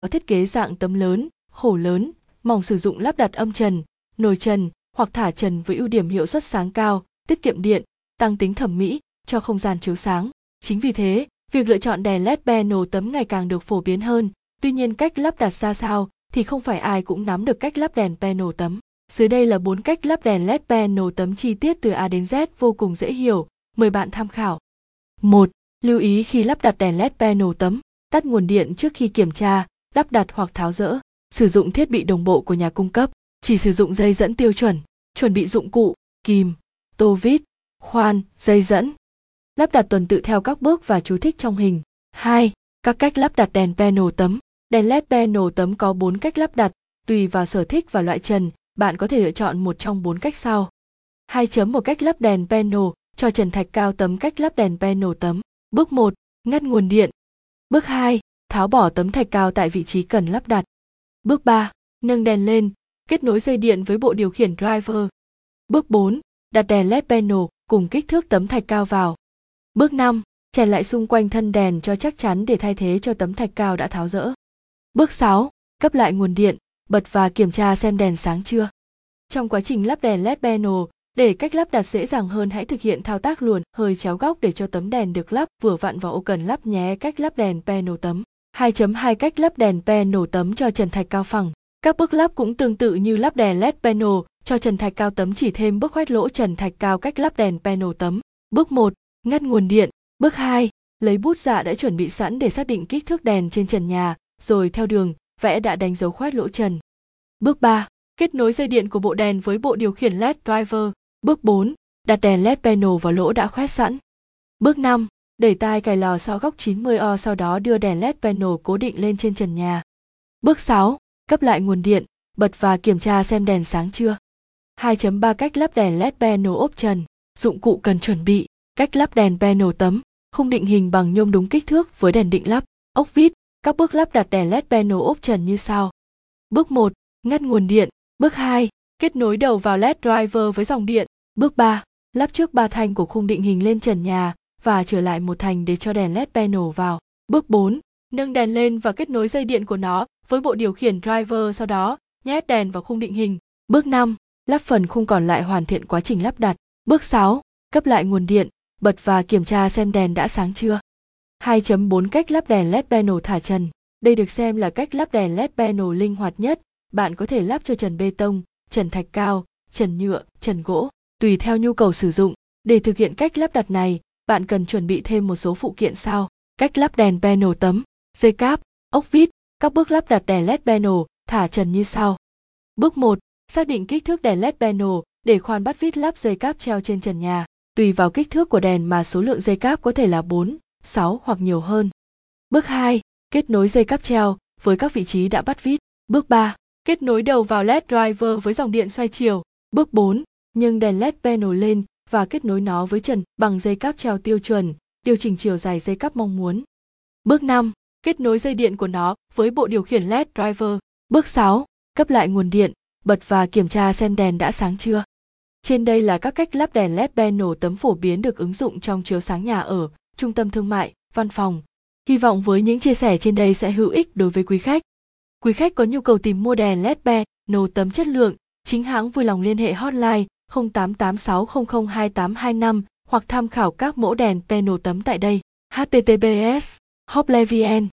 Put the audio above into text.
có thiết kế dạng tấm lớn, khổ lớn, mỏng sử dụng lắp đặt âm trần, nồi trần hoặc thả trần với ưu điểm hiệu suất sáng cao, tiết kiệm điện, tăng tính thẩm mỹ cho không gian chiếu sáng. Chính vì thế, việc lựa chọn đèn LED panel tấm ngày càng được phổ biến hơn. Tuy nhiên cách lắp đặt ra sao thì không phải ai cũng nắm được cách lắp đèn panel tấm. Dưới đây là bốn cách lắp đèn LED panel tấm chi tiết từ A đến Z vô cùng dễ hiểu, mời bạn tham khảo. 1. Lưu ý khi lắp đặt đèn LED panel tấm, tắt nguồn điện trước khi kiểm tra, lắp đặt hoặc tháo rỡ. Sử dụng thiết bị đồng bộ của nhà cung cấp, chỉ sử dụng dây dẫn tiêu chuẩn, chuẩn bị dụng cụ, kìm, tô vít, khoan, dây dẫn. Lắp đặt tuần tự theo các bước và chú thích trong hình. 2. Các cách lắp đặt đèn panel tấm. Đèn LED panel tấm có 4 cách lắp đặt, tùy vào sở thích và loại trần, bạn có thể lựa chọn một trong 4 cách sau. 2 chấm một cách lắp đèn panel cho trần thạch cao tấm cách lắp đèn panel tấm. Bước 1. Ngắt nguồn điện. Bước 2. Tháo bỏ tấm thạch cao tại vị trí cần lắp đặt. Bước 3. Nâng đèn lên, kết nối dây điện với bộ điều khiển driver. Bước 4. Đặt đèn LED panel cùng kích thước tấm thạch cao vào. Bước 5. Chèn lại xung quanh thân đèn cho chắc chắn để thay thế cho tấm thạch cao đã tháo rỡ. Bước 6. Cấp lại nguồn điện, bật và kiểm tra xem đèn sáng chưa. Trong quá trình lắp đèn LED panel, để cách lắp đặt dễ dàng hơn hãy thực hiện thao tác luồn hơi chéo góc để cho tấm đèn được lắp vừa vặn vào ô cần lắp nhé cách lắp đèn panel tấm. 2.2 cách lắp đèn panel tấm cho trần thạch cao phẳng. Các bước lắp cũng tương tự như lắp đèn LED panel cho trần thạch cao tấm chỉ thêm bước khoét lỗ trần thạch cao cách lắp đèn panel tấm. Bước 1. Ngắt nguồn điện. Bước 2. Lấy bút dạ đã chuẩn bị sẵn để xác định kích thước đèn trên trần nhà, rồi theo đường, vẽ đã đánh dấu khoét lỗ trần. Bước 3. Kết nối dây điện của bộ đèn với bộ điều khiển LED driver. Bước 4. Đặt đèn LED panel vào lỗ đã khoét sẵn. Bước 5. Đẩy tai cài lò xo góc 90O sau đó đưa đèn LED panel cố định lên trên trần nhà. Bước 6. Cấp lại nguồn điện, bật và kiểm tra xem đèn sáng chưa. 2.3 Cách lắp đèn LED panel ốp trần. Dụng cụ cần chuẩn bị. Cách lắp đèn panel tấm. Khung định hình bằng nhôm đúng kích thước với đèn định lắp. Ốc vít. Các bước lắp đặt đèn LED panel ốp trần như sau. Bước 1. Ngắt nguồn điện. Bước 2. Kết nối đầu vào LED driver với dòng điện. Bước 3. Lắp trước ba thanh của khung định hình lên trần nhà và trở lại một thành để cho đèn LED panel vào. Bước 4. Nâng đèn lên và kết nối dây điện của nó với bộ điều khiển driver sau đó nhét đèn vào khung định hình. Bước 5. Lắp phần khung còn lại hoàn thiện quá trình lắp đặt. Bước 6. Cấp lại nguồn điện, bật và kiểm tra xem đèn đã sáng chưa. 2.4 Cách lắp đèn LED panel thả trần. Đây được xem là cách lắp đèn LED panel linh hoạt nhất. Bạn có thể lắp cho trần bê tông, trần thạch cao, trần nhựa, trần gỗ, tùy theo nhu cầu sử dụng. Để thực hiện cách lắp đặt này, bạn cần chuẩn bị thêm một số phụ kiện sau. Cách lắp đèn panel tấm, dây cáp, ốc vít, các bước lắp đặt đèn LED panel, thả trần như sau. Bước 1. Xác định kích thước đèn LED panel để khoan bắt vít lắp dây cáp treo trên trần nhà. Tùy vào kích thước của đèn mà số lượng dây cáp có thể là 4, 6 hoặc nhiều hơn. Bước 2. Kết nối dây cáp treo với các vị trí đã bắt vít. Bước 3. Kết nối đầu vào LED driver với dòng điện xoay chiều. Bước 4. Nhưng đèn LED panel lên và kết nối nó với trần bằng dây cáp treo tiêu chuẩn, điều chỉnh chiều dài dây cáp mong muốn. Bước 5. Kết nối dây điện của nó với bộ điều khiển LED driver. Bước 6. Cấp lại nguồn điện, bật và kiểm tra xem đèn đã sáng chưa. Trên đây là các cách lắp đèn LED panel tấm phổ biến được ứng dụng trong chiếu sáng nhà ở, trung tâm thương mại, văn phòng. Hy vọng với những chia sẻ trên đây sẽ hữu ích đối với quý khách. Quý khách có nhu cầu tìm mua đèn LED panel tấm chất lượng, chính hãng vui lòng liên hệ hotline 0886002825 hoặc tham khảo các mẫu đèn panel tấm tại đây. https hoplevien